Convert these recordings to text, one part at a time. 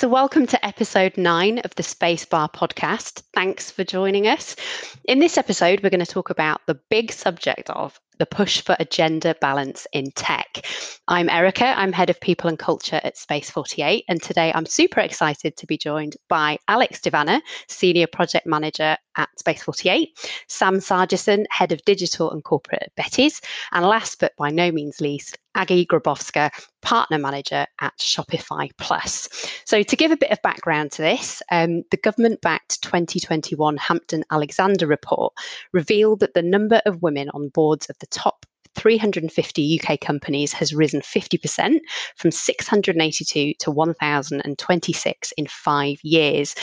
so welcome to episode nine of the Spacebar podcast. Thanks for joining us. In this episode, we're going to talk about the big subject of the push for a gender balance in tech. I'm Erica, I'm head of people and culture at Space 48, and today I'm super excited to be joined by Alex Devanna, senior project manager at Space 48, Sam Sargison, head of digital and corporate at Bettys, and last but by no means least, Aggie Grabowska, partner manager at Shopify Plus. So, to give a bit of background to this, um, the government backed 2021 Hampton Alexander report revealed that the number of women on boards of the top 350 UK companies has risen 50% from 682 to 1,026 in five years.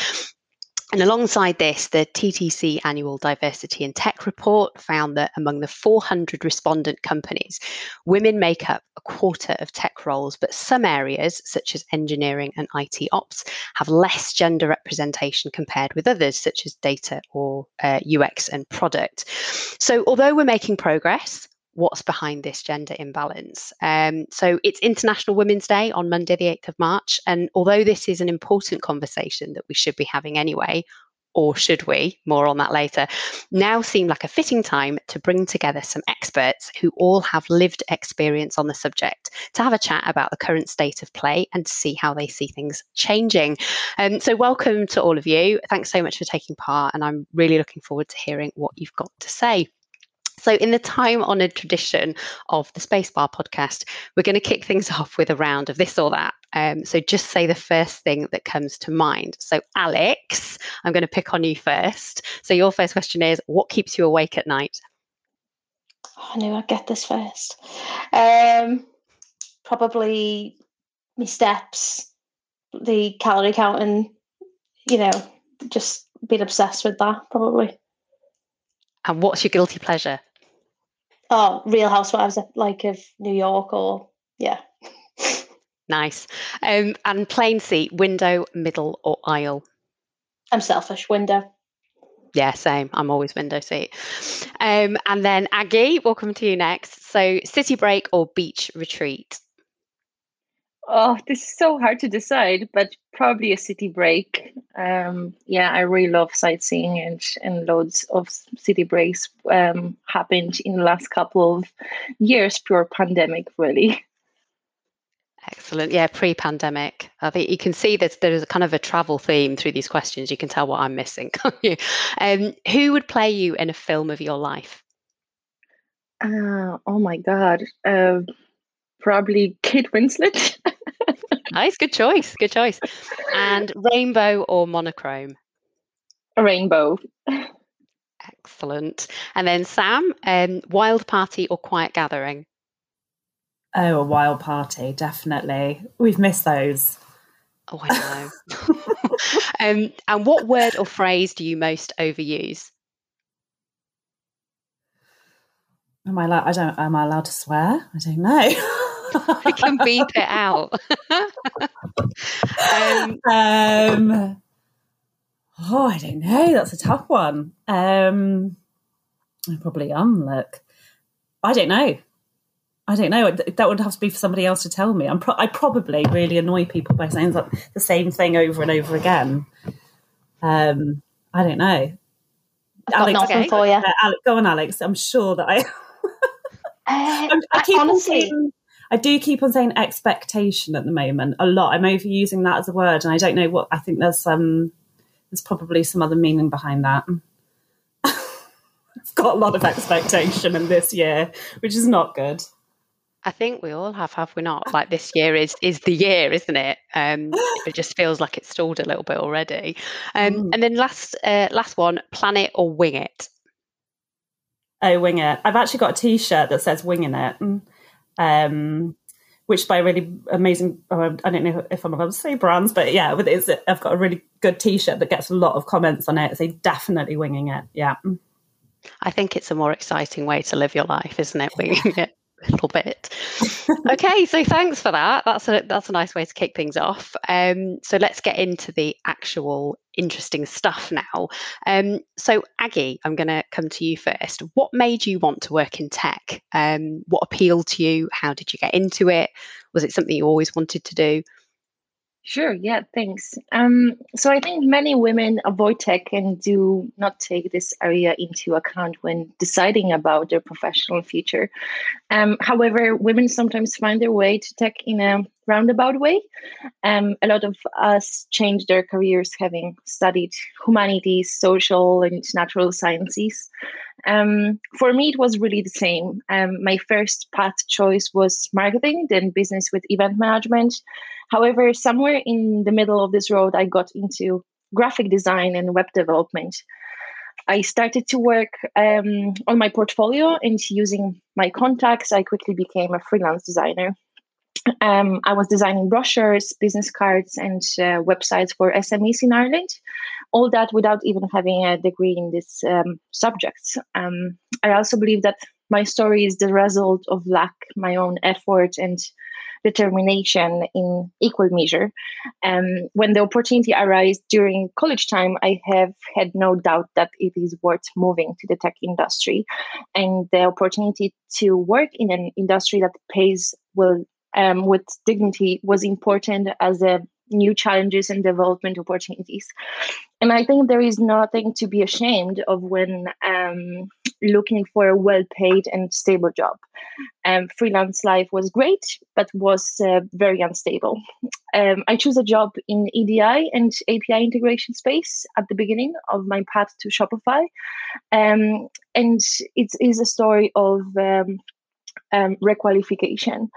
And alongside this, the TTC annual diversity in tech report found that among the 400 respondent companies, women make up a quarter of tech roles, but some areas, such as engineering and IT ops, have less gender representation compared with others, such as data or uh, UX and product. So, although we're making progress, what's behind this gender imbalance. Um, so it's International Women's Day on Monday, the 8th of March. And although this is an important conversation that we should be having anyway, or should we? More on that later. Now seem like a fitting time to bring together some experts who all have lived experience on the subject to have a chat about the current state of play and to see how they see things changing. Um, so, welcome to all of you. Thanks so much for taking part, and I'm really looking forward to hearing what you've got to say. So, in the time honoured tradition of the Spacebar podcast, we're going to kick things off with a round of this or that. Um, so, just say the first thing that comes to mind. So, Alex, I'm going to pick on you first. So, your first question is What keeps you awake at night? I knew I'd get this first. Um, probably my steps, the calorie counting, you know, just being obsessed with that, probably. And what's your guilty pleasure? Oh, Real Housewives, like of New York, or yeah. nice. Um, and plane seat, window, middle, or aisle? I'm selfish. Window. Yeah, same. I'm always window seat. Um, and then Aggie, welcome to you next. So, city break or beach retreat? Oh, this is so hard to decide, but probably a city break. Um, yeah, I really love sightseeing, and and loads of city breaks um, happened in the last couple of years, pure pandemic, really. Excellent. Yeah, pre-pandemic. I think you can see that there's a kind of a travel theme through these questions. You can tell what I'm missing, can't you? Um, who would play you in a film of your life? Uh, oh my God. Uh, probably Kate Winslet. nice, good choice, good choice. And rainbow or monochrome? A rainbow. Excellent. And then Sam, um, wild party or quiet gathering? Oh, a wild party, definitely. We've missed those. Oh, I know. um, and what word or phrase do you most overuse? Am I allowed? I don't. Am I allowed to swear? I don't know. I can beep it out. um, um, oh, I don't know. That's a tough one. Um, I probably am. Look, I don't know. I don't know. That would have to be for somebody else to tell me. I'm pro- I probably really annoy people by saying the same thing over and over again. Um, I don't know. I've Alex, okay. for you. Uh, Alex, go on, Alex. I'm sure that I. uh, I keep honestly, on saying I do keep on saying expectation at the moment a lot. I'm overusing that as a word, and I don't know what. I think there's um there's probably some other meaning behind that. I've got a lot of expectation in this year, which is not good. I think we all have, have we not? Like this year is is the year, isn't it? Um, it just feels like it's stalled a little bit already. Um, mm. And then last uh, last one, plan it or wing it. Oh, wing it! I've actually got a T-shirt that says "winging it." Um, which by really amazing, oh, I don't know if I'm allowed to say brands, but yeah, I've got a really good T-shirt that gets a lot of comments on it. So definitely winging it. Yeah. I think it's a more exciting way to live your life, isn't it? Winging it little bit. okay, so thanks for that. That's a that's a nice way to kick things off. Um, so let's get into the actual interesting stuff now. Um, so Aggie, I'm going to come to you first. What made you want to work in tech? Um, what appealed to you? How did you get into it? Was it something you always wanted to do? Sure, yeah, thanks. Um, so I think many women avoid tech and do not take this area into account when deciding about their professional future. Um, however, women sometimes find their way to tech in a roundabout way. Um, a lot of us change their careers having studied humanities, social, and natural sciences. Um, for me, it was really the same. Um, my first path choice was marketing, then business with event management. However, somewhere in the middle of this road, I got into graphic design and web development. I started to work um, on my portfolio and using my contacts, I quickly became a freelance designer. Um, I was designing brochures, business cards, and uh, websites for SMEs in Ireland. All that without even having a degree in these um, subjects. Um, I also believe that my story is the result of lack my own effort and determination in equal measure. Um, when the opportunity arises during college time, I have had no doubt that it is worth moving to the tech industry, and the opportunity to work in an industry that pays well um, with dignity was important as a new challenges and development opportunities. And I think there is nothing to be ashamed of when um, looking for a well paid and stable job. Um, freelance life was great, but was uh, very unstable. Um, I chose a job in EDI and API integration space at the beginning of my path to Shopify. Um, and it is a story of um, requalification.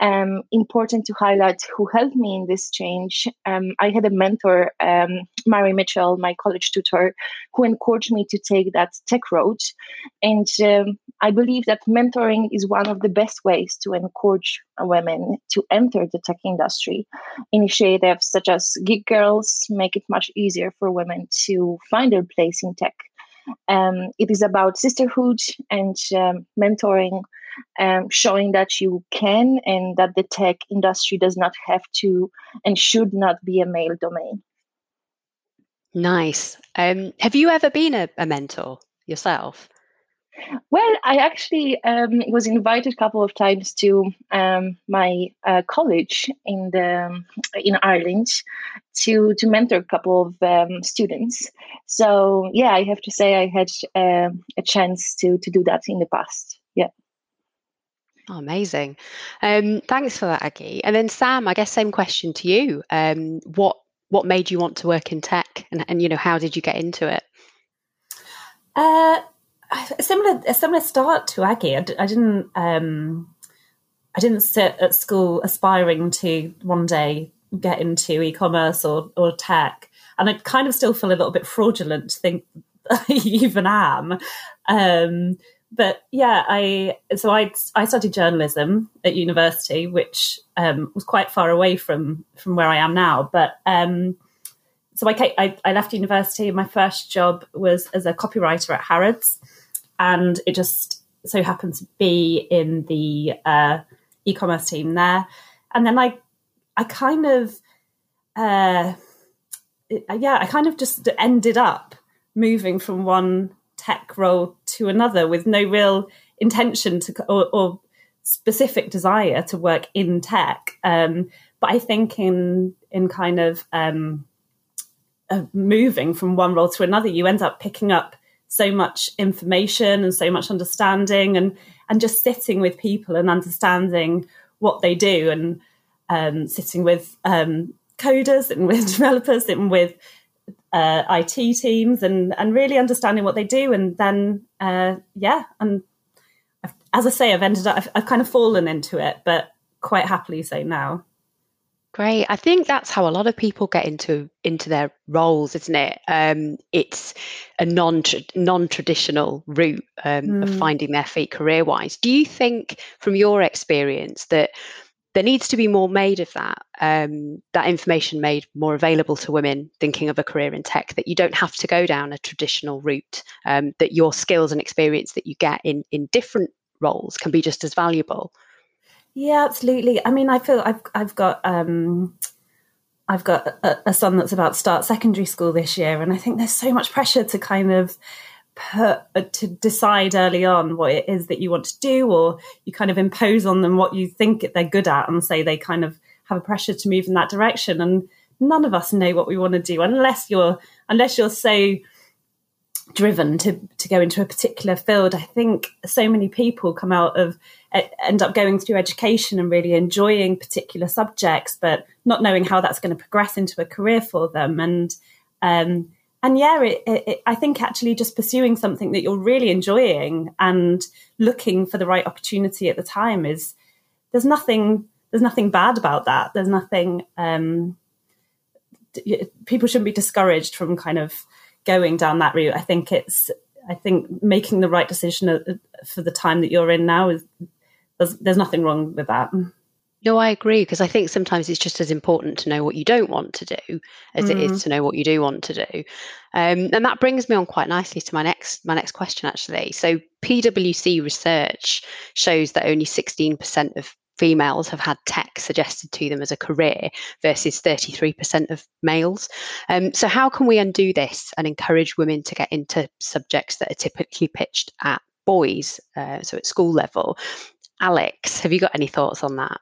Um, important to highlight who helped me in this change. Um, I had a mentor, um, Mary Mitchell, my college tutor, who encouraged me to take that tech road. And um, I believe that mentoring is one of the best ways to encourage women to enter the tech industry. Initiatives such as Geek Girls make it much easier for women to find their place in tech. Um, it is about sisterhood and um, mentoring um, showing that you can and that the tech industry does not have to and should not be a male domain. Nice. Um, have you ever been a, a mentor yourself? Well, I actually um, was invited a couple of times to um, my uh, college in the in Ireland to to mentor a couple of um, students. So yeah, I have to say I had uh, a chance to to do that in the past. Yeah. Oh, amazing. Um, thanks for that, Aggie. And then Sam, I guess same question to you. Um, what what made you want to work in tech, and, and you know how did you get into it? Uh, a similar a similar start to Aggie. I didn't um, I didn't sit at school aspiring to one day get into e-commerce or or tech, and I kind of still feel a little bit fraudulent to think I even am. Um, but yeah, I so I I studied journalism at university, which um, was quite far away from from where I am now. But um, so I, came, I, I left university. My first job was as a copywriter at Harrods, and it just so happened to be in the uh, e-commerce team there. And then I I kind of uh, yeah I kind of just ended up moving from one tech role to another with no real intention to or, or specific desire to work in tech. Um, but I think in in kind of um, uh, moving from one role to another, you end up picking up so much information and so much understanding, and and just sitting with people and understanding what they do, and um, sitting with um, coders and with developers and with uh, IT teams and and really understanding what they do. And then uh, yeah, and I've, as I say, I've ended up I've, I've kind of fallen into it, but quite happily so now. Great. I think that's how a lot of people get into into their roles, isn't it? Um, it's a non non traditional route um, mm. of hmm. finding their feet career wise. Do you think, from your experience, that there needs to be more made of that um, that information made more available to women thinking of a career in tech that you don't have to go down a traditional route um, that your skills and experience that you get in in different roles can be just as valuable yeah absolutely i mean i feel i've i've got um, I've got a, a son that's about to start secondary school this year, and I think there's so much pressure to kind of put uh, to decide early on what it is that you want to do or you kind of impose on them what you think they're good at and say they kind of have a pressure to move in that direction. And none of us know what we want to do unless you're unless you're so driven to to go into a particular field. I think so many people come out of end up going through education and really enjoying particular subjects, but not knowing how that's going to progress into a career for them. And um, and yeah, it, it, I think actually just pursuing something that you're really enjoying and looking for the right opportunity at the time is there's nothing there's nothing bad about that. There's nothing um, people shouldn't be discouraged from kind of going down that route. I think it's I think making the right decision for the time that you're in now is there's there's nothing wrong with that. No, I agree because I think sometimes it's just as important to know what you don't want to do as mm. it is mm. to know what you do want to do, um, and that brings me on quite nicely to my next my next question actually. So PwC research shows that only 16% of females have had tech suggested to them as a career versus 33% of males. Um, so, how can we undo this and encourage women to get into subjects that are typically pitched at boys, uh, so at school level? Alex, have you got any thoughts on that?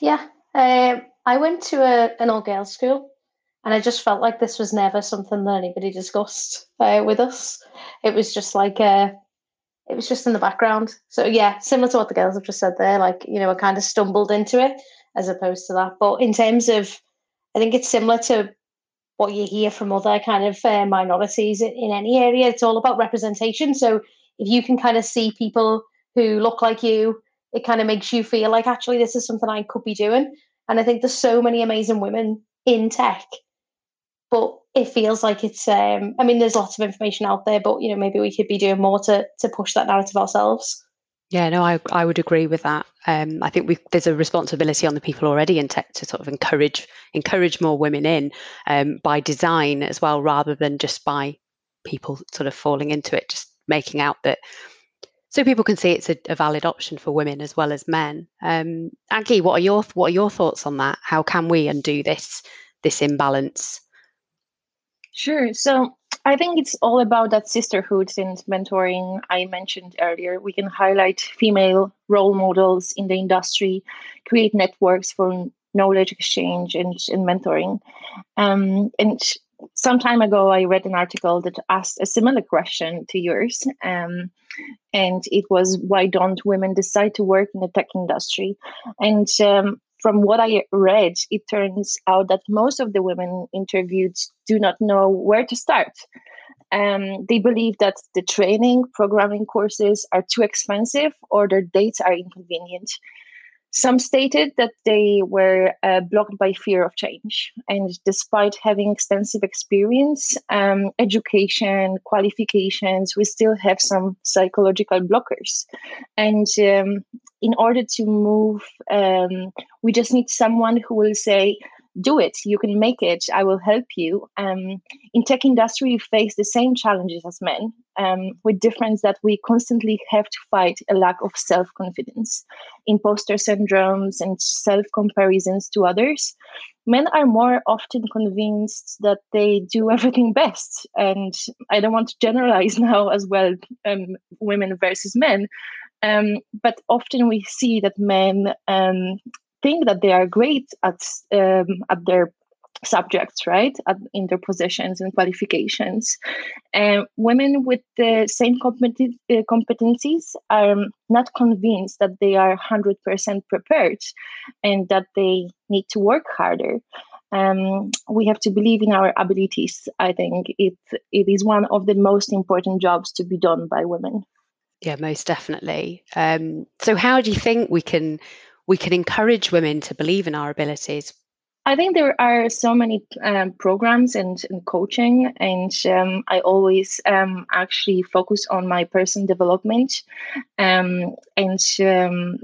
Yeah, uh, I went to a, an all girls school and I just felt like this was never something that anybody discussed uh, with us. It was just like a it was just in the background. So yeah, similar to what the girls have just said there, like, you know, I kind of stumbled into it as opposed to that. But in terms of, I think it's similar to what you hear from other kind of uh, minorities in any area. It's all about representation. So if you can kind of see people who look like you, it kind of makes you feel like actually this is something I could be doing. And I think there's so many amazing women in tech, but it feels like it's um i mean there's lots of information out there but you know maybe we could be doing more to to push that narrative ourselves. Yeah no i i would agree with that. Um i think we there's a responsibility on the people already in tech to sort of encourage encourage more women in um by design as well rather than just by people sort of falling into it just making out that so people can see it's a, a valid option for women as well as men. Um aggie what are your what are your thoughts on that? How can we undo this this imbalance Sure. So I think it's all about that sisterhood and mentoring I mentioned earlier. We can highlight female role models in the industry, create networks for knowledge exchange and, and mentoring. Um, and some time ago, I read an article that asked a similar question to yours. Um, and it was, why don't women decide to work in the tech industry? And um, from what I read, it turns out that most of the women interviewed do not know where to start. Um, they believe that the training, programming courses are too expensive or their dates are inconvenient. Some stated that they were uh, blocked by fear of change. And despite having extensive experience, um, education, qualifications, we still have some psychological blockers. And um, in order to move, um, we just need someone who will say, do it. You can make it. I will help you. Um, in tech industry we face the same challenges as men um, with difference that we constantly have to fight a lack of self-confidence. Imposter syndromes and self-comparisons to others. Men are more often convinced that they do everything best. And i don't want to generalize now as well um, women versus men. Um, but often we see that men um, think that they are great at um, at their subjects, right, at, in their positions and qualifications. And women with the same competen- uh, competencies are not convinced that they are 100% prepared and that they need to work harder. Um, we have to believe in our abilities. I think it it is one of the most important jobs to be done by women. Yeah, most definitely. Um, so, how do you think we can we can encourage women to believe in our abilities I think there are so many um, programs and, and, coaching, and um, I always um, actually focus on my personal development um, and um,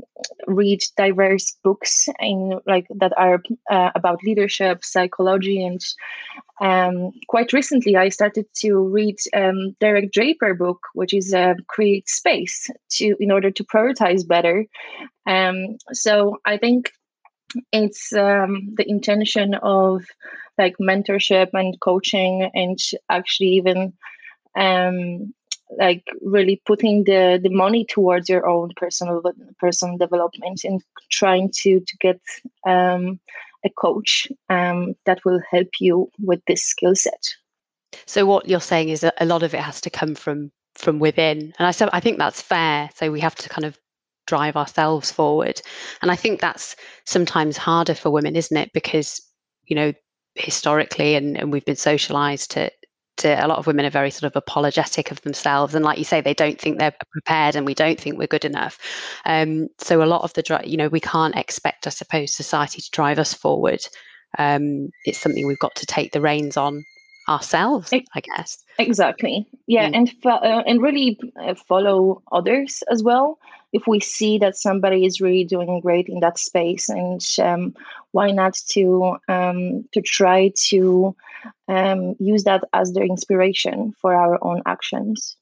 read diverse books in like that are uh, about leadership, psychology, and um, quite recently I started to read Derek Draper book, which is uh, create space to in order to prioritize better. so I think it's um, the intention of like mentorship and coaching and actually even um, like really putting the the money towards your own personal personal development and trying to to get um, a coach um, that will help you with this skill set. So what you're saying is that a lot of it has to come from from within, and I I think that's fair. So we have to kind of drive ourselves forward, and I think that's sometimes harder for women, isn't it? Because you know historically and, and we've been socialized to to a lot of women are very sort of apologetic of themselves. And like you say they don't think they're prepared and we don't think we're good enough. Um, so a lot of the you know we can't expect i suppose society to drive us forward. Um, it's something we've got to take the reins on ourselves i guess. exactly. Yeah mm. and uh, and really uh, follow others as well. If we see that somebody is really doing great in that space and um, why not to um, to try to um, use that as their inspiration for our own actions?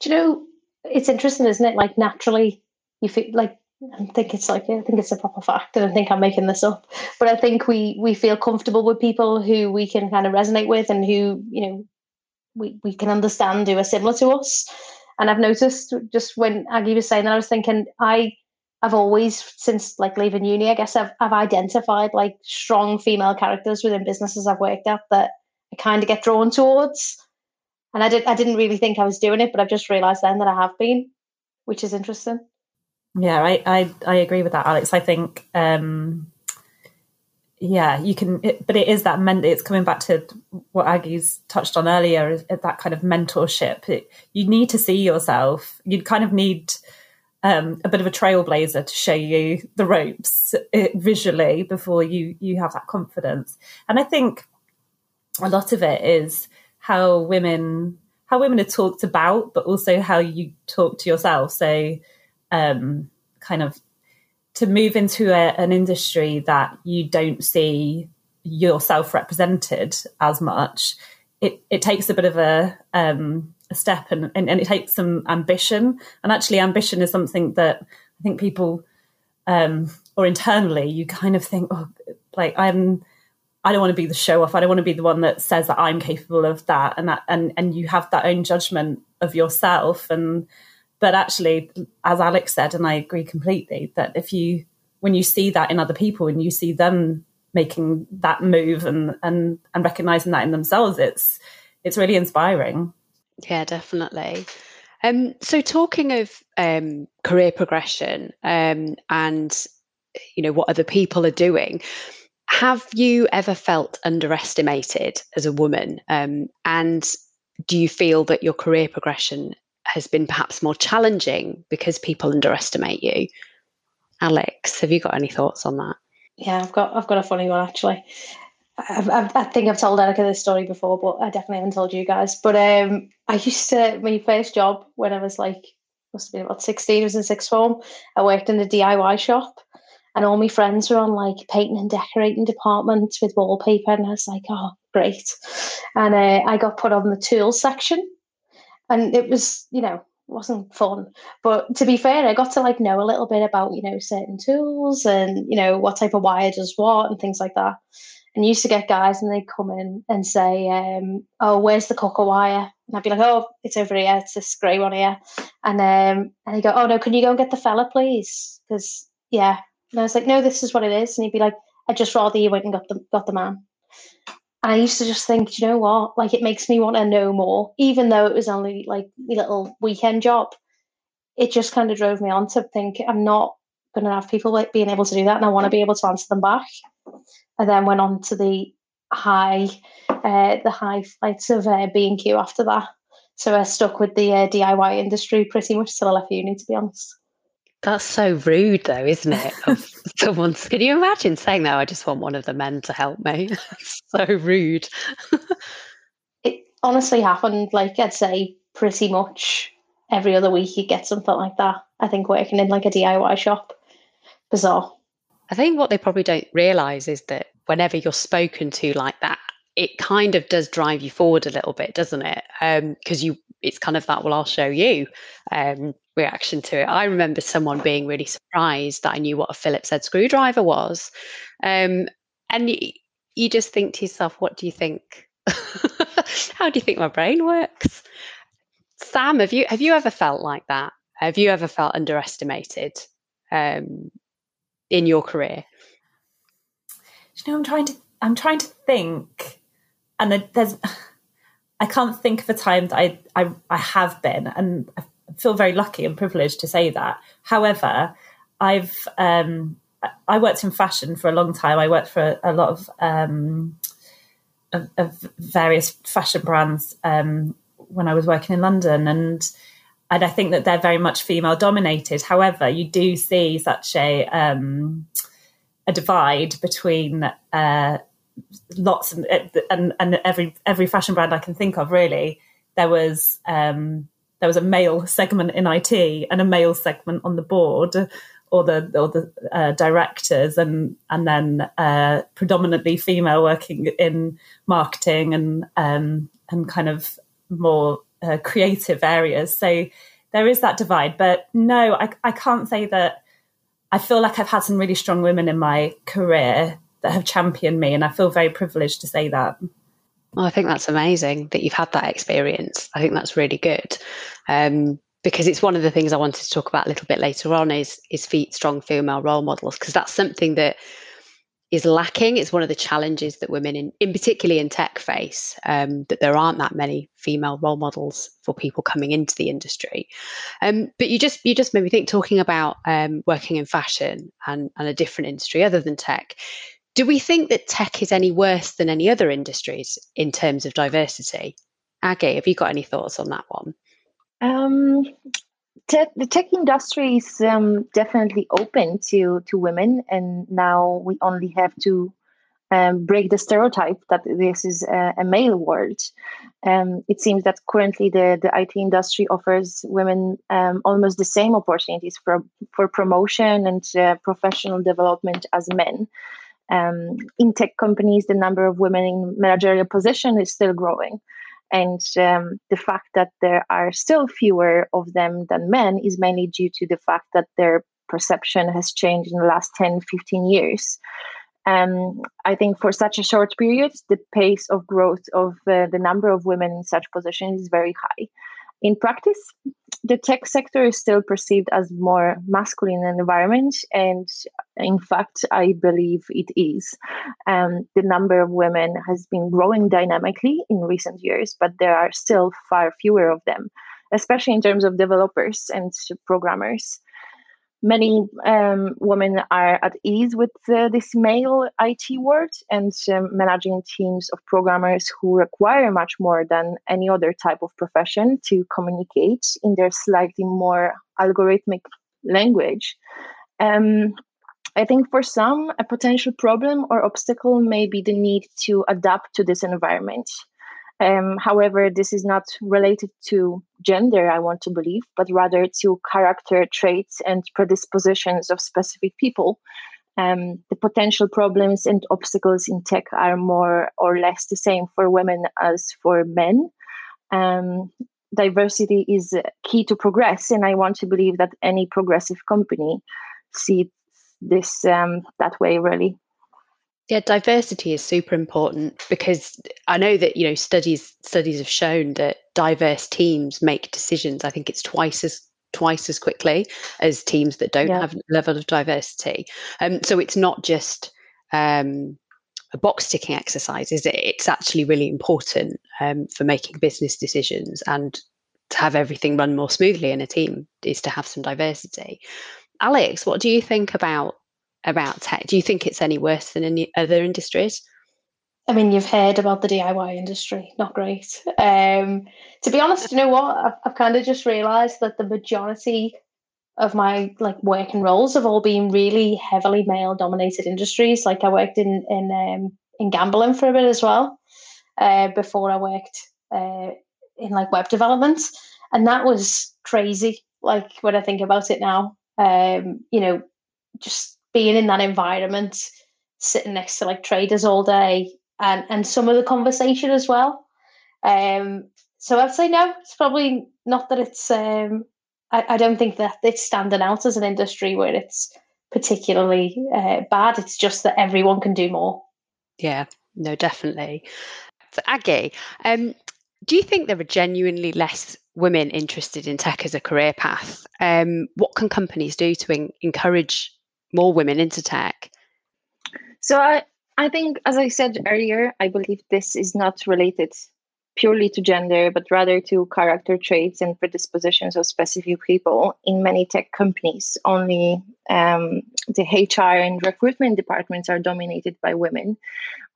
Do you know it's interesting isn't it? Like naturally you feel like I think it's like I think it's a proper fact, and I think I'm making this up. But I think we we feel comfortable with people who we can kind of resonate with, and who you know we we can understand who are similar to us. And I've noticed just when Aggie was saying that, I was thinking I I've always since like leaving uni, I guess I've I've identified like strong female characters within businesses I've worked at that I kind of get drawn towards. And I did I didn't really think I was doing it, but I've just realised then that I have been, which is interesting. Yeah, I I, I agree with that, Alex. I think um yeah, you can, it, but it is that it's coming back to what Aggie's touched on earlier, is that kind of mentorship. It, you need to see yourself. You kind of need um, a bit of a trailblazer to show you the ropes it, uh, visually before you you have that confidence. And I think a lot of it is how women how women are talked about, but also how you talk to yourself. So, um, kind of to move into a, an industry that you don't see yourself represented as much, it, it takes a bit of a, um, a step and, and, and, it takes some ambition. And actually, ambition is something that I think people, um, or internally, you kind of think, oh, like I'm, I don't want to be the show off. I don't want to be the one that says that I'm capable of that, and that, and and you have that own judgment of yourself, and but actually, as Alex said, and I agree completely, that if you, when you see that in other people and you see them making that move and and and recognizing that in themselves, it's it's really inspiring. Yeah, definitely. Um, so talking of um, career progression um, and you know what other people are doing, have you ever felt underestimated as a woman? Um, and do you feel that your career progression has been perhaps more challenging because people underestimate you. Alex, have you got any thoughts on that? Yeah, I've got I've got a funny one actually. I've, I've, i think I've told Erica this story before, but I definitely haven't told you guys. But um, I used to my first job when I was like must have been about sixteen. I was in sixth form. I worked in a DIY shop, and all my friends were on like painting and decorating departments with wallpaper, and I was like, oh, great. And uh, I got put on the tools section, and it was you know wasn't fun. But to be fair i got to like know a little bit about you know certain tools and you know what type of wire does what and things like that. And used to get guys and they'd come in and say um, oh where's the copper wire? And i'd be like oh it's over here. It's this grey one here. And um and he'd go oh no can you go and get the fella please? Because yeah. And i was like no this is what it is. And he'd be like i'd just rather you went and got the got the man I used to just think, you know what? Like it makes me want to know more, even though it was only like a little weekend job. It just kind of drove me on to think I'm not going to have people like being able to do that, and I want to be able to answer them back. I then went on to the high, uh, the high flights of uh, B and Q after that. So I stuck with the uh, DIY industry pretty much till I left uni, to be honest. That's so rude, though, isn't it? Of someone's. Can you imagine saying that? I just want one of the men to help me. so rude. it honestly happened. Like I'd say, pretty much every other week you get something like that. I think working in like a DIY shop, bizarre. I think what they probably don't realise is that whenever you're spoken to like that, it kind of does drive you forward a little bit, doesn't it? Because um, you, it's kind of that. Well, I'll show you. Um, reaction to it. I remember someone being really surprised that I knew what a Phillips head screwdriver was. Um, and you, you just think to yourself, what do you think? How do you think my brain works? Sam, have you have you ever felt like that? Have you ever felt underestimated um, in your career? You know, I'm trying to I'm trying to think, and there's I can't think of a time that I I, I have been, and I feel very lucky and privileged to say that. However, I've um, I worked in fashion for a long time. I worked for a, a lot of, um, of, of various fashion brands um, when I was working in London, and and I think that they're very much female dominated. However, you do see such a um, a divide between uh, lots and, and and every every fashion brand I can think of. Really, there was um, there was a male segment in IT and a male segment on the board or the or the uh, directors and and then uh, predominantly female working in marketing and um, and kind of more uh, creative areas. So there is that divide. But no, I, I can't say that. I feel like I've had some really strong women in my career that have championed me, and I feel very privileged to say that. Well, I think that's amazing that you've had that experience. I think that's really good. Um, because it's one of the things I wanted to talk about a little bit later on is is feet strong female role models because that's something that is lacking. It's one of the challenges that women in, in particularly in tech face um, that there aren't that many female role models for people coming into the industry. Um, but you just you just made me think talking about um, working in fashion and, and a different industry other than tech. Do we think that tech is any worse than any other industries in terms of diversity? Aggie, have you got any thoughts on that one? Um, te- the tech industry is um, definitely open to to women, and now we only have to um, break the stereotype that this is a, a male world. Um, it seems that currently the, the IT industry offers women um, almost the same opportunities for for promotion and uh, professional development as men. Um, in tech companies, the number of women in managerial position is still growing. And um, the fact that there are still fewer of them than men is mainly due to the fact that their perception has changed in the last 10, 15 years. Um, I think for such a short period, the pace of growth of uh, the number of women in such positions is very high. In practice, the tech sector is still perceived as more masculine environment, and in fact, I believe it is. Um, the number of women has been growing dynamically in recent years, but there are still far fewer of them, especially in terms of developers and programmers many um, women are at ease with uh, this male IT world and um, managing teams of programmers who require much more than any other type of profession to communicate in their slightly more algorithmic language. Um, I think for some, a potential problem or obstacle may be the need to adapt to this environment. Um, however, this is not related to gender, I want to believe, but rather to character traits and predispositions of specific people. Um, the potential problems and obstacles in tech are more or less the same for women as for men. Um, diversity is key to progress, and I want to believe that any progressive company sees this um, that way, really. Yeah, diversity is super important because I know that you know studies studies have shown that diverse teams make decisions. I think it's twice as twice as quickly as teams that don't yeah. have level of diversity. Um, so it's not just um, a box ticking exercise, is it? It's actually really important um, for making business decisions and to have everything run more smoothly in a team is to have some diversity. Alex, what do you think about about tech? Do you think it's any worse than any other industries? I mean, you've heard about the DIY industry, not great. Um, to be honest, you know what? I've, I've kind of just realised that the majority of my like working roles have all been really heavily male dominated industries. Like I worked in in um, in gambling for a bit as well uh, before I worked uh, in like web development, and that was crazy. Like when I think about it now, um, you know, just being in that environment, sitting next to like traders all day, and and some of the conversation as well. Um, so I'd say no. It's probably not that it's. Um, I, I don't think that it's standing out as an industry where it's particularly uh, bad. It's just that everyone can do more. Yeah, no, definitely. So Aggie, um, Do you think there are genuinely less women interested in tech as a career path? Um, what can companies do to en- encourage more women into tech? So I, I think, as I said earlier, I believe this is not related purely to gender, but rather to character traits and predispositions of specific people. In many tech companies, only um, the HR and recruitment departments are dominated by women.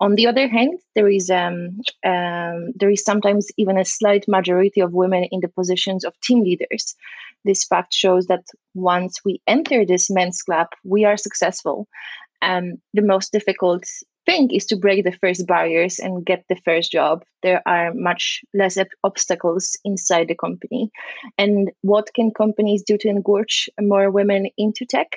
On the other hand, there is um, um, there is sometimes even a slight majority of women in the positions of team leaders. This fact shows that once we enter this men's club, we are successful. Um, the most difficult thing is to break the first barriers and get the first job. There are much less obstacles inside the company. And what can companies do to encourage more women into tech?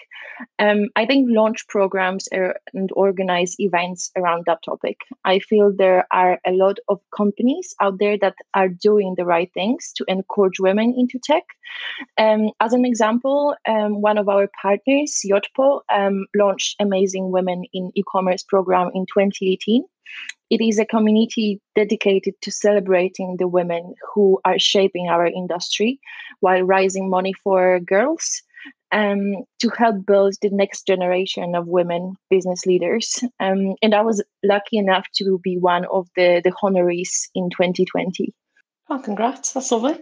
Um, I think launch programs are, and organize events around that topic. I feel there are a lot of companies out there that are doing the right things to encourage women into tech. Um, as an example, um, one of our partners, Yotpo, um, launched Amazing Women in E-commerce program in 2018. It is a community dedicated to celebrating the women who are shaping our industry while raising money for girls um, to help build the next generation of women business leaders. Um, and I was lucky enough to be one of the, the honorees in 2020. Oh, congrats. That's lovely.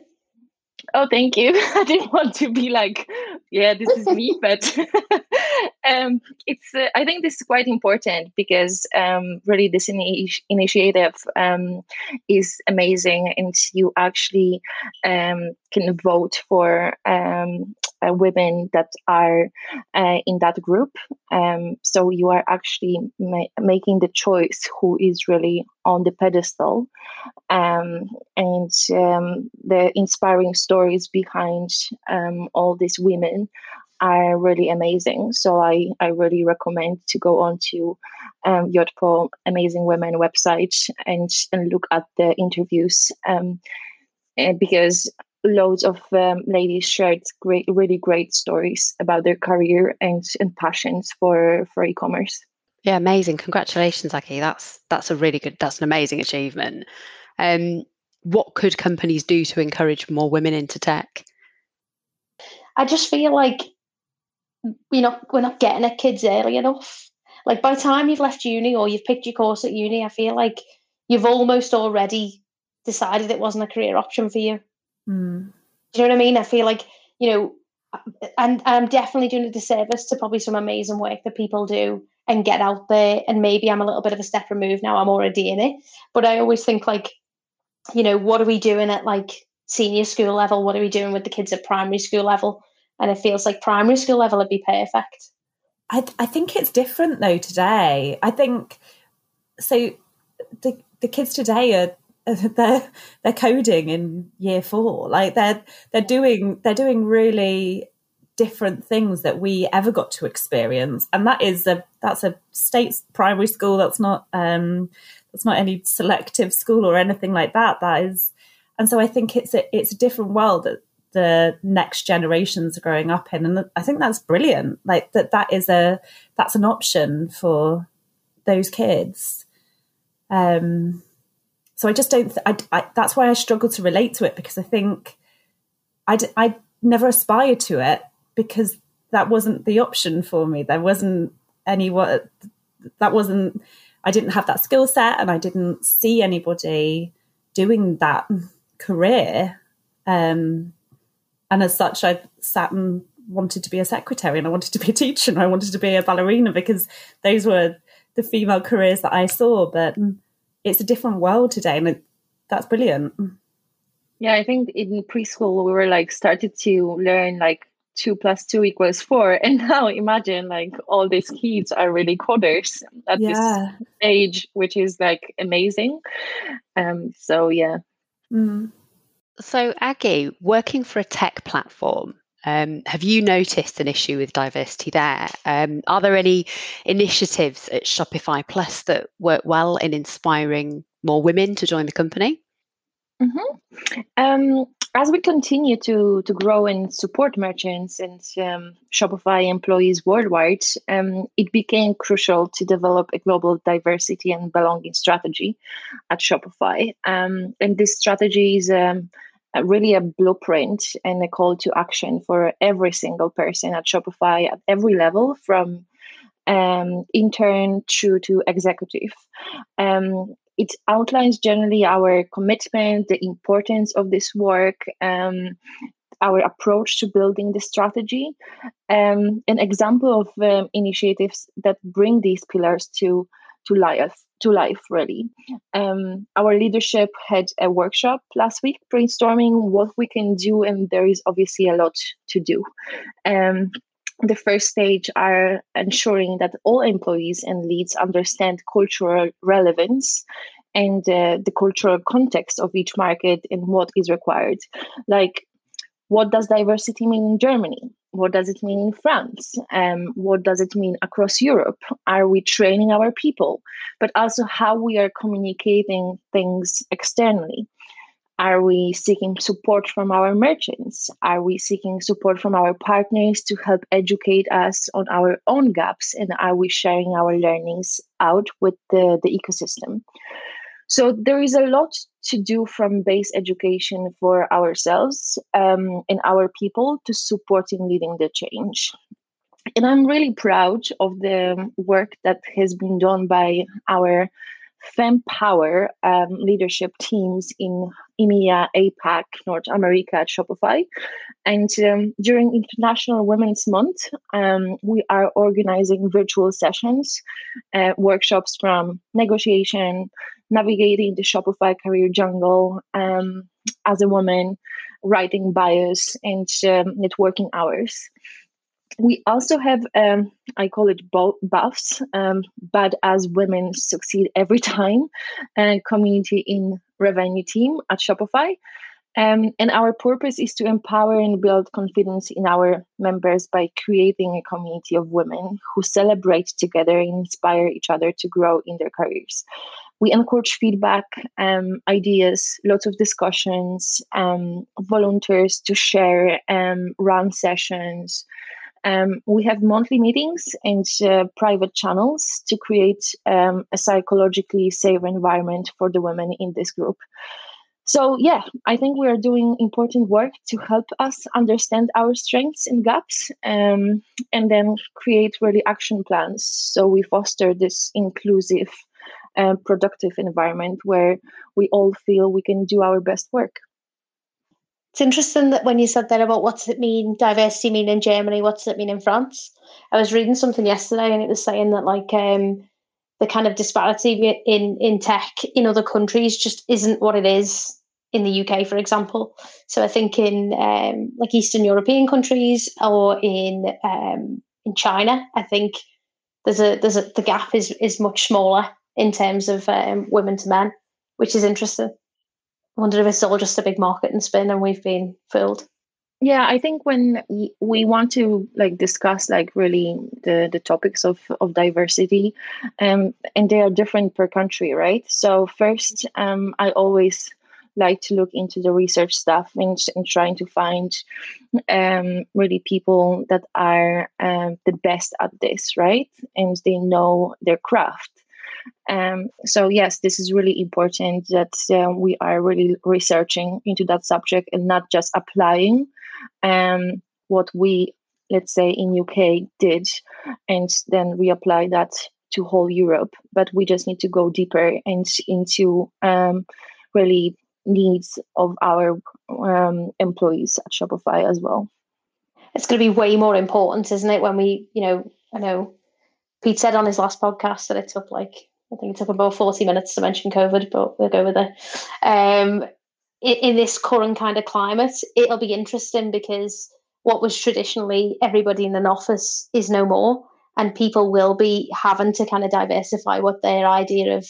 Oh, thank you. I didn't want to be like, yeah, this is me, but um, it's. Uh, I think this is quite important because um, really this initi- initiative um, is amazing, and you actually um, can vote for um, uh, women that are uh, in that group. Um, so you are actually ma- making the choice who is really on the pedestal, and the inspiring stories behind all these women are really amazing. So I, I really recommend to go on to um, Yotpo Amazing Women website and and look at the interviews um, eh, because loads of um, ladies shared great, really great stories about their career and, and passions for for e-commerce. Yeah, amazing! Congratulations, Aggie. That's that's a really good. That's an amazing achievement. Um, what could companies do to encourage more women into tech? I just feel like we're not we're not getting at kids early enough. Like by the time you've left uni or you've picked your course at uni, I feel like you've almost already decided it wasn't a career option for you. Mm. Do you know what I mean? I feel like, you know, and I'm definitely doing a disservice to probably some amazing work that people do and get out there. And maybe I'm a little bit of a step removed now. I'm already in it. But I always think like, you know, what are we doing at like senior school level? What are we doing with the kids at primary school level? And it feels like primary school level would be perfect. I, I think it's different though today. I think so. The the kids today are they're they're coding in year four. Like they're they're doing they're doing really different things that we ever got to experience, and that is a that's a state primary school. That's not um that's not any selective school or anything like that. That is, and so I think it's a it's a different world that the next generations are growing up in, and I think that's brilliant. Like that that is a that's an option for those kids. Um, so I just don't. Th- I, I, that's why I struggle to relate to it because I think I, never aspired to it because that wasn't the option for me. There wasn't any what that wasn't. I didn't have that skill set, and I didn't see anybody doing that career. Um, and as such, I sat and wanted to be a secretary, and I wanted to be a teacher, and I wanted to be a ballerina because those were the female careers that I saw. But it's a different world today, and it, that's brilliant. Yeah, I think in preschool we were like started to learn like two plus two equals four, and now imagine like all these kids are really coders at yeah. this age, which is like amazing. Um, so yeah. Mm. So Aggie, working for a tech platform, um, have you noticed an issue with diversity there? Um, are there any initiatives at Shopify Plus that work well in inspiring more women to join the company? Mm-hmm. Um, as we continue to to grow and support merchants and um, Shopify employees worldwide, um, it became crucial to develop a global diversity and belonging strategy at Shopify. Um, and this strategy is um, really a blueprint and a call to action for every single person at Shopify at every level, from um, intern to to executive. Um, it outlines generally our commitment, the importance of this work, um, our approach to building the strategy, um, an example of um, initiatives that bring these pillars to to life to life really. Um, our leadership had a workshop last week brainstorming what we can do and there is obviously a lot to do. Um, the first stage are ensuring that all employees and leads understand cultural relevance and uh, the cultural context of each market and what is required. Like, what does diversity mean in Germany? What does it mean in France? Um, what does it mean across Europe? Are we training our people? But also how we are communicating things externally. Are we seeking support from our merchants? Are we seeking support from our partners to help educate us on our own gaps? And are we sharing our learnings out with the, the ecosystem? So there is a lot to do from base education for ourselves um, and our people to supporting leading the change. And I'm really proud of the work that has been done by our FemPower um, leadership teams in EMEA, APAC, North America at Shopify. And um, during International Women's Month, um, we are organizing virtual sessions, uh, workshops from negotiation, navigating the Shopify career jungle um, as a woman, writing bios, and um, networking hours we also have um, i call it buffs um, but as women succeed every time uh, community in revenue team at shopify. Um, and our purpose is to empower and build confidence in our members by creating a community of women who celebrate together and inspire each other to grow in their careers. We encourage feedback um, ideas lots of discussions um, volunteers to share um, run sessions um, we have monthly meetings and uh, private channels to create um, a psychologically safe environment for the women in this group. So, yeah, I think we are doing important work to help us understand our strengths and gaps um, and then create really action plans. So, we foster this inclusive, uh, productive environment where we all feel we can do our best work. It's interesting that when you said that about what does it mean, diversity mean in Germany, what does it mean in France? I was reading something yesterday and it was saying that like um, the kind of disparity in in tech in other countries just isn't what it is in the UK, for example. So I think in um, like Eastern European countries or in um, in China, I think there's a there's a the gap is is much smaller in terms of um, women to men, which is interesting. I wonder if it's all just a big market marketing spin and we've been fooled. Yeah, I think when we want to like discuss like really the the topics of of diversity, um, and they are different per country, right? So first, um, I always like to look into the research stuff and, and trying to find um, really people that are um, the best at this, right? And they know their craft. Um, so yes, this is really important that uh, we are really researching into that subject and not just applying um, what we, let's say, in UK did, and then we apply that to whole Europe. But we just need to go deeper and into um, really needs of our um, employees at Shopify as well. It's going to be way more important, isn't it? When we, you know, I know Pete said on his last podcast that it took like I think it took about 40 minutes to mention COVID, but we'll go with it. Um, in, in this current kind of climate, it'll be interesting because what was traditionally everybody in an office is no more, and people will be having to kind of diversify what their idea of,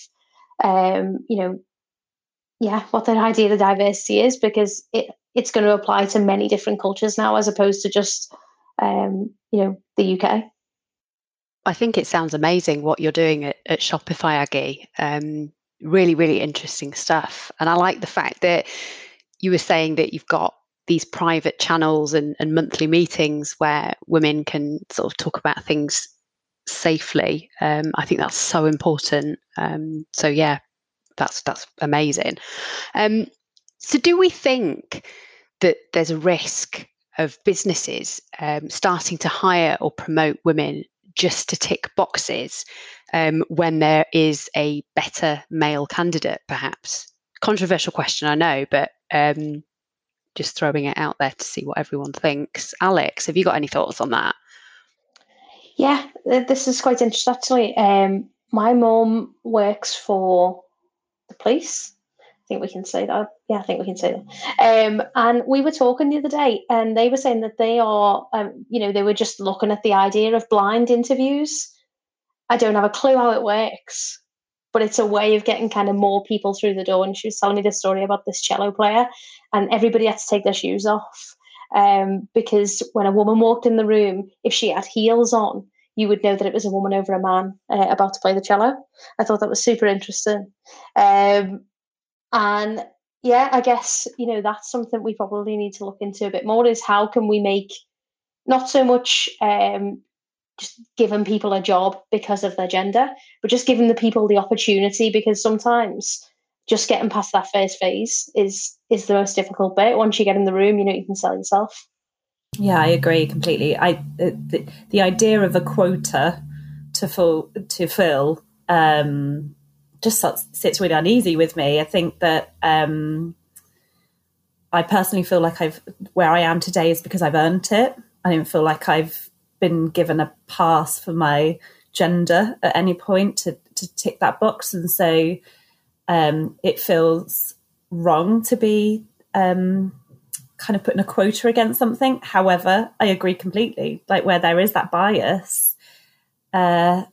um, you know, yeah, what their idea of diversity is because it it's going to apply to many different cultures now as opposed to just, um, you know, the UK. I think it sounds amazing what you're doing at, at Shopify, Aggie. Um, really, really interesting stuff. And I like the fact that you were saying that you've got these private channels and, and monthly meetings where women can sort of talk about things safely. Um, I think that's so important. Um, so yeah, that's that's amazing. Um, so do we think that there's a risk of businesses um, starting to hire or promote women just to tick boxes um, when there is a better male candidate, perhaps? Controversial question, I know, but um, just throwing it out there to see what everyone thinks. Alex, have you got any thoughts on that? Yeah, this is quite interesting actually. Um, my mum works for the police. I think we can say that. Yeah, I think we can say that. Um, and we were talking the other day, and they were saying that they are, um, you know, they were just looking at the idea of blind interviews. I don't have a clue how it works, but it's a way of getting kind of more people through the door. And she was telling me this story about this cello player, and everybody had to take their shoes off um, because when a woman walked in the room, if she had heels on, you would know that it was a woman over a man uh, about to play the cello. I thought that was super interesting. Um, and yeah, I guess you know that's something we probably need to look into a bit more. Is how can we make not so much um, just giving people a job because of their gender, but just giving the people the opportunity because sometimes just getting past that first phase is is the most difficult bit. Once you get in the room, you know you can sell yourself. Yeah, I agree completely. I the, the idea of a quota to fill to fill um, just sits really uneasy with me. I think that um, I personally feel like I've where I am today is because I've earned it. I don't feel like I've been given a pass for my gender at any point to, to tick that box. And so um, it feels wrong to be um, kind of putting a quota against something. However, I agree completely. Like where there is that bias, uh,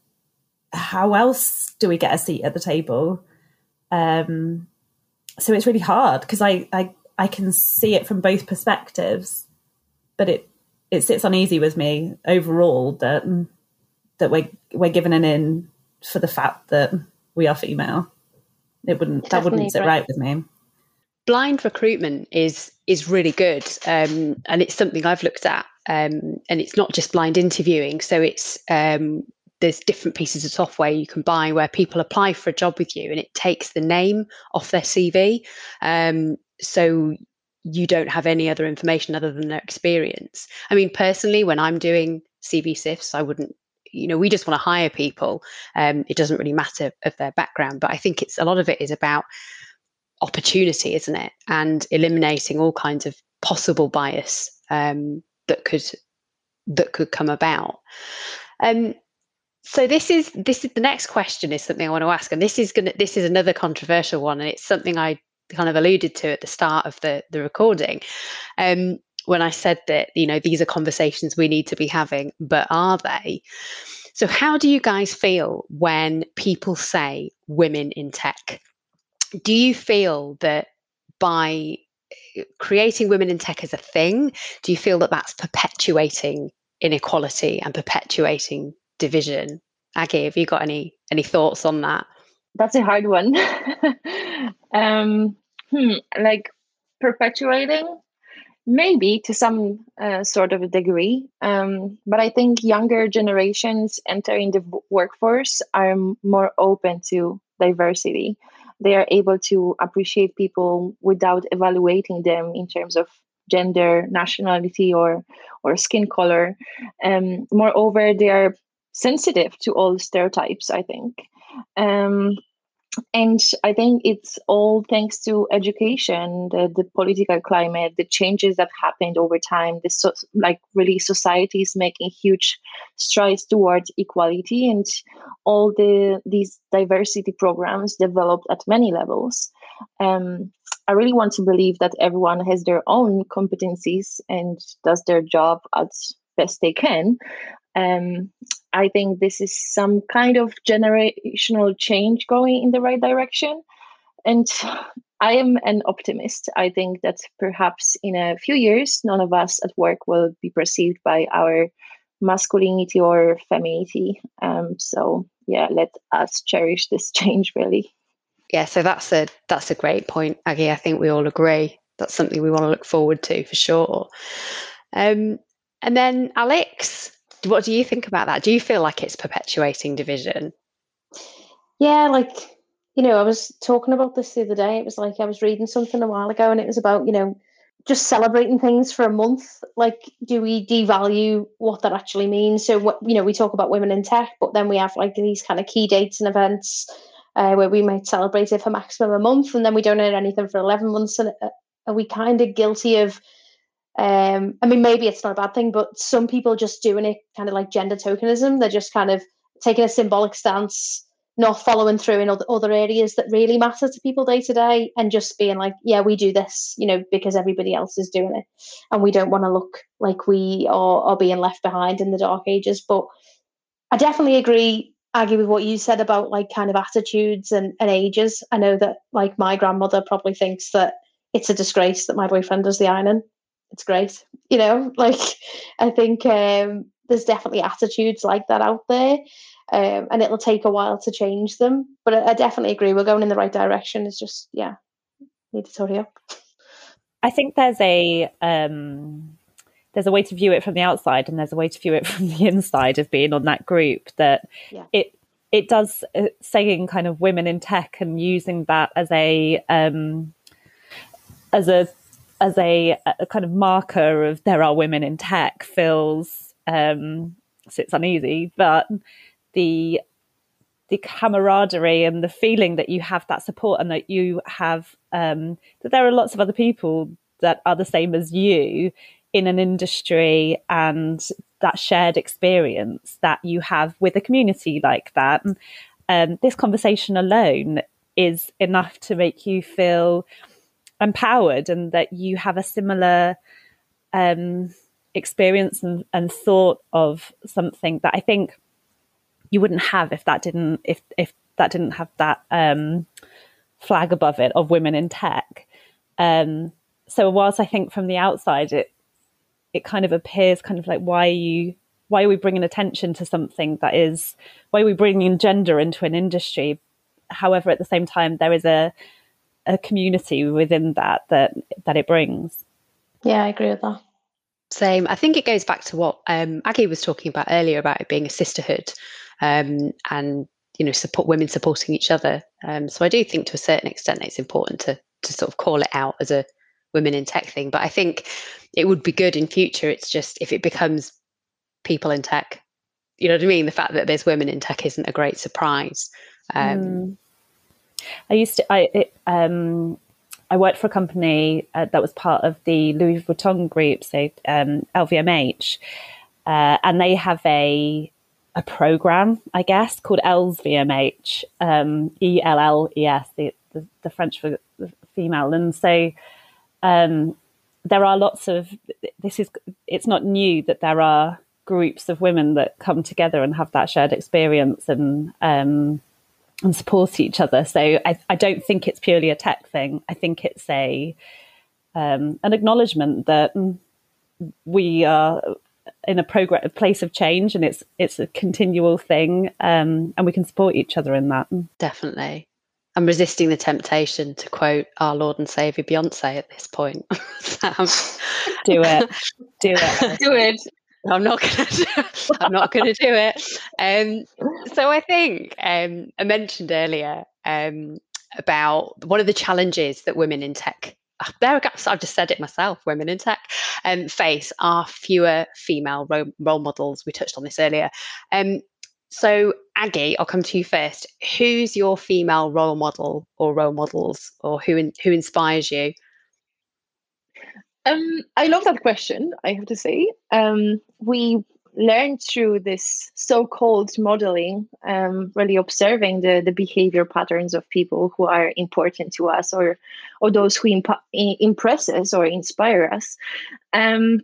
how else do we get a seat at the table? Um, so it's really hard because I, I I can see it from both perspectives, but it it sits uneasy with me overall that that we're we're given an in for the fact that we are female. It wouldn't that wouldn't sit right with me. Blind recruitment is is really good, um, and it's something I've looked at. Um, and it's not just blind interviewing, so it's um, there's different pieces of software you can buy where people apply for a job with you, and it takes the name off their CV. Um, so you don't have any other information other than their experience. I mean, personally, when I'm doing CV sifts, I wouldn't, you know, we just want to hire people. Um, it doesn't really matter of their background, but I think it's a lot of it is about opportunity, isn't it? And eliminating all kinds of possible bias um, that could that could come about. Um, so this is this is the next question is something I want to ask, and this is gonna this is another controversial one, and it's something I kind of alluded to at the start of the the recording um, when I said that you know these are conversations we need to be having, but are they? So how do you guys feel when people say women in tech? Do you feel that by eh, creating women in tech as a thing, do you feel that that's perpetuating inequality and perpetuating division? Aggie, have you got any any thoughts on that? That's a hard one. um, hmm, like perpetuating, maybe to some uh, sort of a degree. Um, but I think younger generations entering the workforce are more open to diversity. They are able to appreciate people without evaluating them in terms of gender, nationality, or or skin color. Um, moreover, they are sensitive to all stereotypes. I think. Um, and I think it's all thanks to education, the, the political climate, the changes that happened over time. This so, like really society is making huge strides towards equality, and all the these diversity programs developed at many levels. Um, I really want to believe that everyone has their own competencies and does their job as best they can. Um, I think this is some kind of generational change going in the right direction. And I am an optimist. I think that perhaps in a few years, none of us at work will be perceived by our masculinity or femininity. Um, so yeah, let us cherish this change really. Yeah, so that's a that's a great point, Aggie. I think we all agree. that's something we want to look forward to for sure. Um, and then Alex, what do you think about that? Do you feel like it's perpetuating division? Yeah, like you know, I was talking about this the other day. It was like I was reading something a while ago, and it was about you know just celebrating things for a month. Like, do we devalue what that actually means? So, what you know, we talk about women in tech, but then we have like these kind of key dates and events uh, where we might celebrate it for maximum a month, and then we don't earn anything for eleven months. And uh, are we kind of guilty of? Um, I mean, maybe it's not a bad thing, but some people just doing it kind of like gender tokenism. They're just kind of taking a symbolic stance not following through in other, other areas that really matter to people day to day and just being like yeah we do this you know because everybody else is doing it. And we don't want to look like we are, are being left behind in the dark ages. But i definitely agree aggie with what you said about like kind of attitudes and, and ages. I know that like my grandmother probably thinks that it's a disgrace that my boyfriend does the ironing it's great you know like i think um, there's definitely attitudes like that out there um, and it'll take a while to change them. But I, I, definitely agree. We're going in the right direction. It's just, yeah, need to hurry up. I think there's a um, there's a way to view it from the outside, and there's a way to view it from the inside of being on that group. That yeah. it it does uh, saying kind of women in tech and using that as a um, as a as a, a, kind of marker of there are women in tech feels um, sits uneasy, but the the camaraderie and the feeling that you have that support and that you have um, that there are lots of other people that are the same as you in an industry and that shared experience that you have with a community like that. Um, this conversation alone is enough to make you feel empowered and that you have a similar um, experience and, and thought of something that I think you wouldn't have if that didn't if if that didn't have that um, flag above it of women in tech. Um, so whilst I think from the outside it it kind of appears kind of like why are you why are we bringing attention to something that is why are we bringing gender into an industry? However, at the same time, there is a a community within that that that it brings. Yeah, I agree with that. Same. I think it goes back to what um, Aggie was talking about earlier about it being a sisterhood um, and you know support women supporting each other. Um, so I do think to a certain extent it's important to to sort of call it out as a women in tech thing. But I think it would be good in future. It's just if it becomes people in tech, you know what I mean. The fact that there's women in tech isn't a great surprise. Um, mm. I used to I um, I worked for a company uh, that was part of the Louis Vuitton group, so um, LVMH, uh, and they have a a program, I guess, called ELLES VMH, um, E L L E S, the, the, the French for female. And so um, there are lots of, this is, it's not new that there are groups of women that come together and have that shared experience and, um, and support each other. So I, I don't think it's purely a tech thing. I think it's a, um, an acknowledgement that we are in a progress a place of change and it's it's a continual thing um, and we can support each other in that definitely i'm resisting the temptation to quote our lord and savior beyonce at this point Sam. do it do it do it I'm not gonna. Do, I'm not gonna do it. Um, so I think um, I mentioned earlier um, about one of the challenges that women in tech there gaps I've just said it myself, women in tech, um, face are fewer female role, role models. We touched on this earlier. Um, so, Aggie, I'll come to you first. Who's your female role model or role models, or who in, who inspires you? Um, I love that question. I have to say, um, we learned through this so-called modeling, um, really observing the, the behavior patterns of people who are important to us or or those who imp- impress us or inspire us. Um,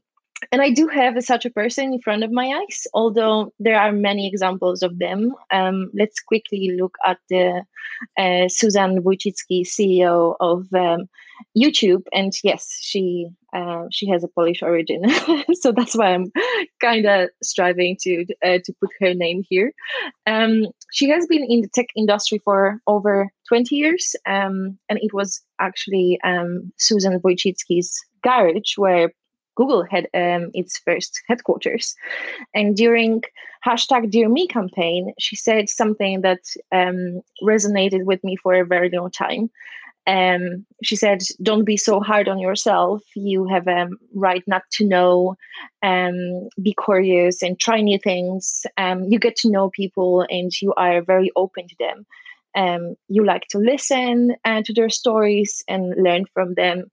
and I do have such a person in front of my eyes, although there are many examples of them. Um, let's quickly look at the uh, Susan Wojcicki, CEO of um, YouTube, and yes, she uh, she has a Polish origin, so that's why I'm kind of striving to uh, to put her name here. Um, she has been in the tech industry for over 20 years, um, and it was actually um, Susan Wojcicki's garage where Google had um, its first headquarters. And during hashtag Dear Me campaign, she said something that um, resonated with me for a very long time. Um, she said, "Don't be so hard on yourself. You have a right not to know. Um, be curious and try new things. Um, you get to know people, and you are very open to them. Um, you like to listen uh, to their stories and learn from them,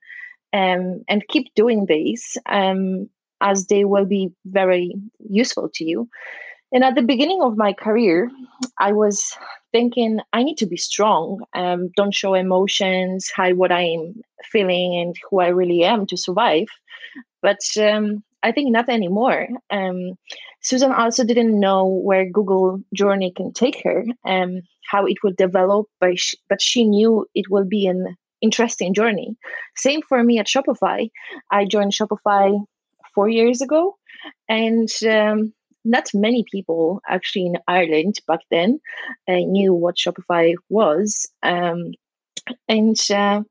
um, and keep doing these um, as they will be very useful to you." And at the beginning of my career, I was thinking I need to be strong, um, don't show emotions, hide what I'm feeling and who I really am to survive. But um, I think not anymore. Um, Susan also didn't know where Google Journey can take her, um, how it will develop, but she, but she knew it will be an interesting journey. Same for me at Shopify. I joined Shopify four years ago, and um, not many people actually in Ireland back then uh, knew what Shopify was. Um, and uh,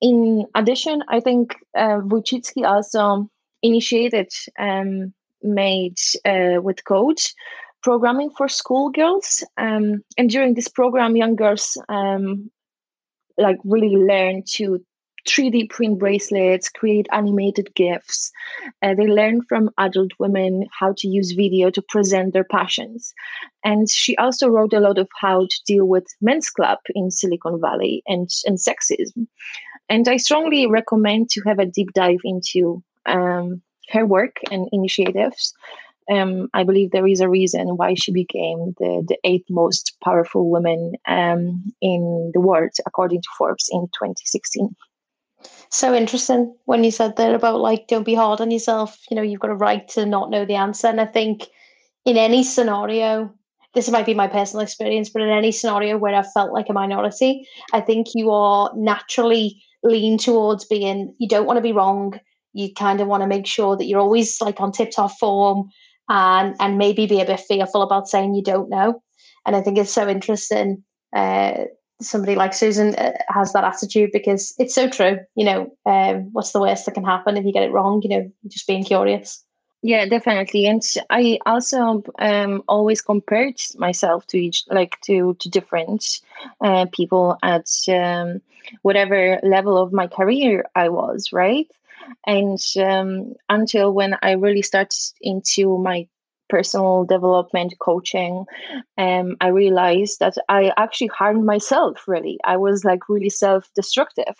in addition, I think uh, also initiated, um, made uh, with code programming for schoolgirls. Um, and during this program, young girls um, like really learn to 3D print bracelets, create animated GIFs. Uh, they learn from adult women how to use video to present their passions. And she also wrote a lot of how to deal with men's club in Silicon Valley and, and sexism. And I strongly recommend to have a deep dive into um, her work and initiatives. Um, I believe there is a reason why she became the, the eighth most powerful woman um, in the world, according to Forbes in 2016 so interesting when you said that about like don't be hard on yourself. You know you've got a right to not know the answer. And i think in any scenario this might be my personal experience but in any scenario where i felt like a minority i think you are naturally lean towards being you don't want to be wrong. You kind of want to make sure that you're always like on tip top form and and maybe be a bit fearful about saying you don't know and i think it's so interesting uh, somebody like Susan uh, has that attitude because it's so true. You know, um, what's the worst that can happen if you get it wrong? You know, just being curious. Yeah, definitely. And I also um, always compared myself to each, like to to different uh, people at um, whatever level of my career I was, right? And um, until when I really started into my personal development coaching um, i realized that i actually harmed myself really. I was like really self-destructive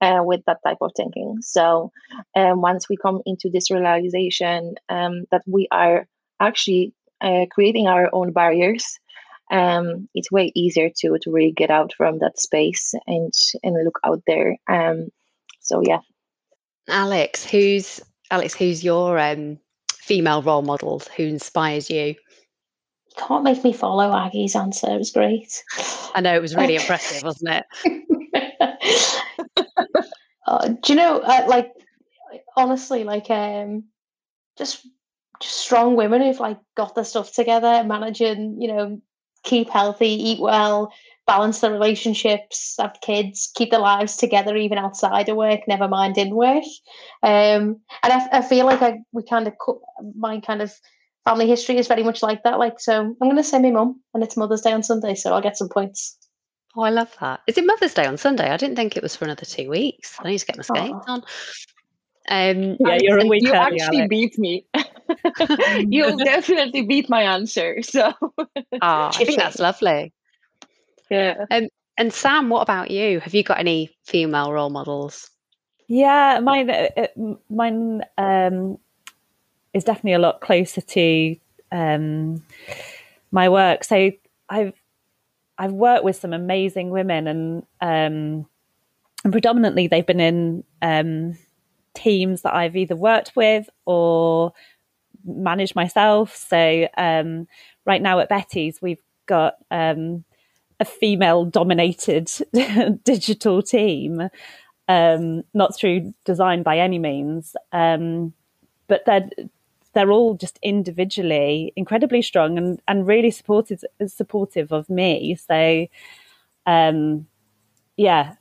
uh, with that type of thinking. So um, once we come into this realization um, that we are actually uh, creating our own barriers um, it's way easier to to really get out from that space and and look out there. Um, so yeah alex who's alex who's your um female role models who inspires you? You can't make me follow Aggie's answer. It was great. I know it was really impressive, wasn't it? uh, do you know, uh, like, honestly, like, um, just just strong women who've like got their stuff together, managing, you know, keep healthy, eat well, balance their relationships, have kids, keep their lives together even outside of work, never mind in work. Um, and I, I feel like I we kind of my kind of family history is very much like that. Like, so I'm going to say my mum, and it's Mother's Day on Sunday, so I'll get some points. Oh, I love that. Is it Mother's Day on Sunday? I didn't think it was for another two weeks. I need to get my skates on. Um, yeah, you're a week You early, actually Alex. beat me. You'll definitely beat my answer. So, oh, I think that's lovely. Yeah. Um, and Sam, what about you? Have you got any female role models? Yeah, mine uh, uh, mine um, is definitely a lot closer to um, my work. So I've I've worked with some amazing women, and um, and predominantly they've been in um, teams that I've either worked with or managed myself. So um, right now at Bettys, we've got um, a female dominated digital team, um, not through design by any means. Um, but they're they're all just individually incredibly strong and, and really supportive supportive of me. So um, yeah,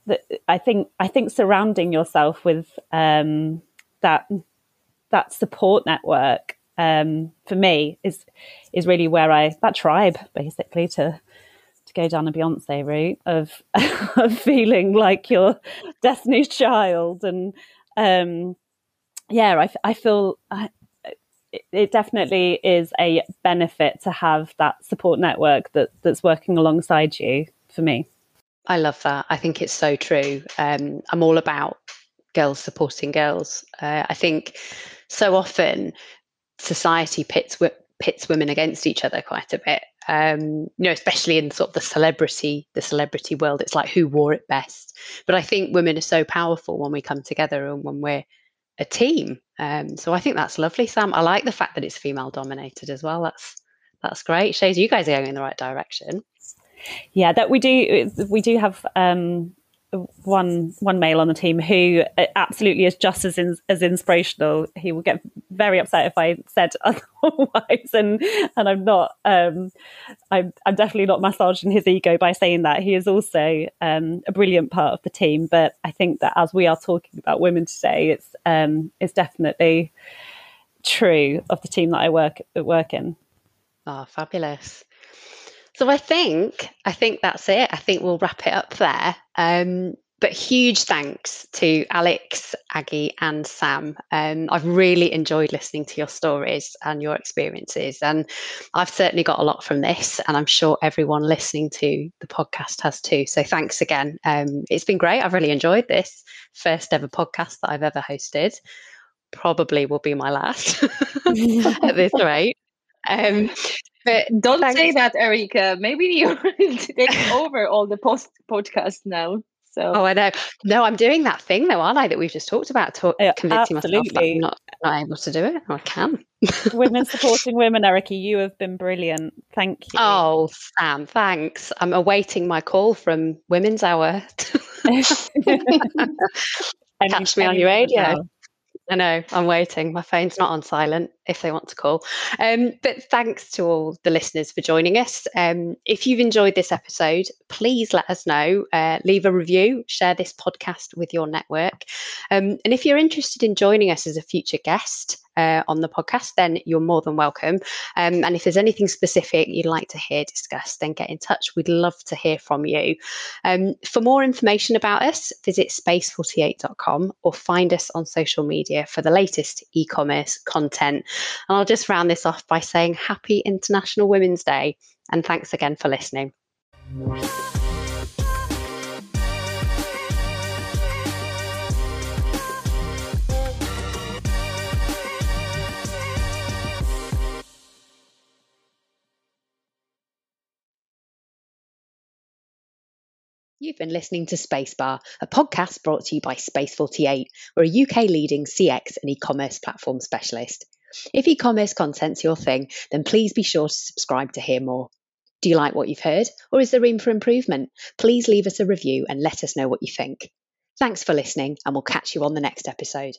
I think I think surrounding yourself with um, that that support network um, for me is is really where I that tribe basically to to go down a Beyonce route of of feeling like your Destiny's Child and um, yeah, I, I feel I, it definitely is a benefit to have that support network that that's working alongside you for me. I love that. I think it's so true. Um, I'm all about girls supporting girls. Uh, I think so often society pits pits women against each other quite a bit. Um, you know, especially in sort of the celebrity the celebrity world, it's like who wore it best. But I think women are so powerful when we come together and when we're a team. Um, so I think that's lovely, Sam. I like the fact that it's female dominated as well. That's that's great. Shows you guys are going in the right direction. Yeah, that we do. We do have um, one one male on the team who uh, absolutely is just as in, as inspirational. He will get very upset if I said otherwise, and and I'm not. Um, I'm I'm definitely not massaging his ego by saying that. He is also um, a brilliant part of the team. But I think that as we are talking about women today, it's um, it's definitely true of the team that I work work in. Oh, fabulous. So I think I think that's it. I think we'll wrap it up there. Um, but huge thanks to Alex, Aggie, and Sam. Um, I've really enjoyed listening to your stories and your experiences, and I've certainly got a lot from this, and I'm sure everyone listening to the podcast has too. So thanks again. Um, it's been great. I've really enjoyed this first ever podcast that I've ever hosted. Probably will be my last at this rate. Um, but don't thanks. say that, Erica. Maybe you're taking over all the post podcasts now. So. Oh, I know. No, I'm doing that thing though, aren't I? That we've just talked about, talk, yeah, convincing absolutely. myself that I'm not, not able to do it. I can. women supporting women, Erica. You have been brilliant. Thank you. Oh, Sam, thanks. I'm awaiting my call from Women's Hour. Catch me on your radio. I know, I'm waiting. My phone's not on silent if they want to call. Um, but thanks to all the listeners for joining us. Um, if you've enjoyed this episode, please let us know. Uh, leave a review, share this podcast with your network. Um, and if you're interested in joining us as a future guest, uh, on the podcast, then you're more than welcome. Um, and if there's anything specific you'd like to hear discussed, then get in touch. We'd love to hear from you. Um, for more information about us, visit space48.com or find us on social media for the latest e commerce content. And I'll just round this off by saying Happy International Women's Day and thanks again for listening. You've been listening to Spacebar, a podcast brought to you by Space48. We're a UK leading CX and e commerce platform specialist. If e commerce content's your thing, then please be sure to subscribe to hear more. Do you like what you've heard, or is there room for improvement? Please leave us a review and let us know what you think. Thanks for listening, and we'll catch you on the next episode.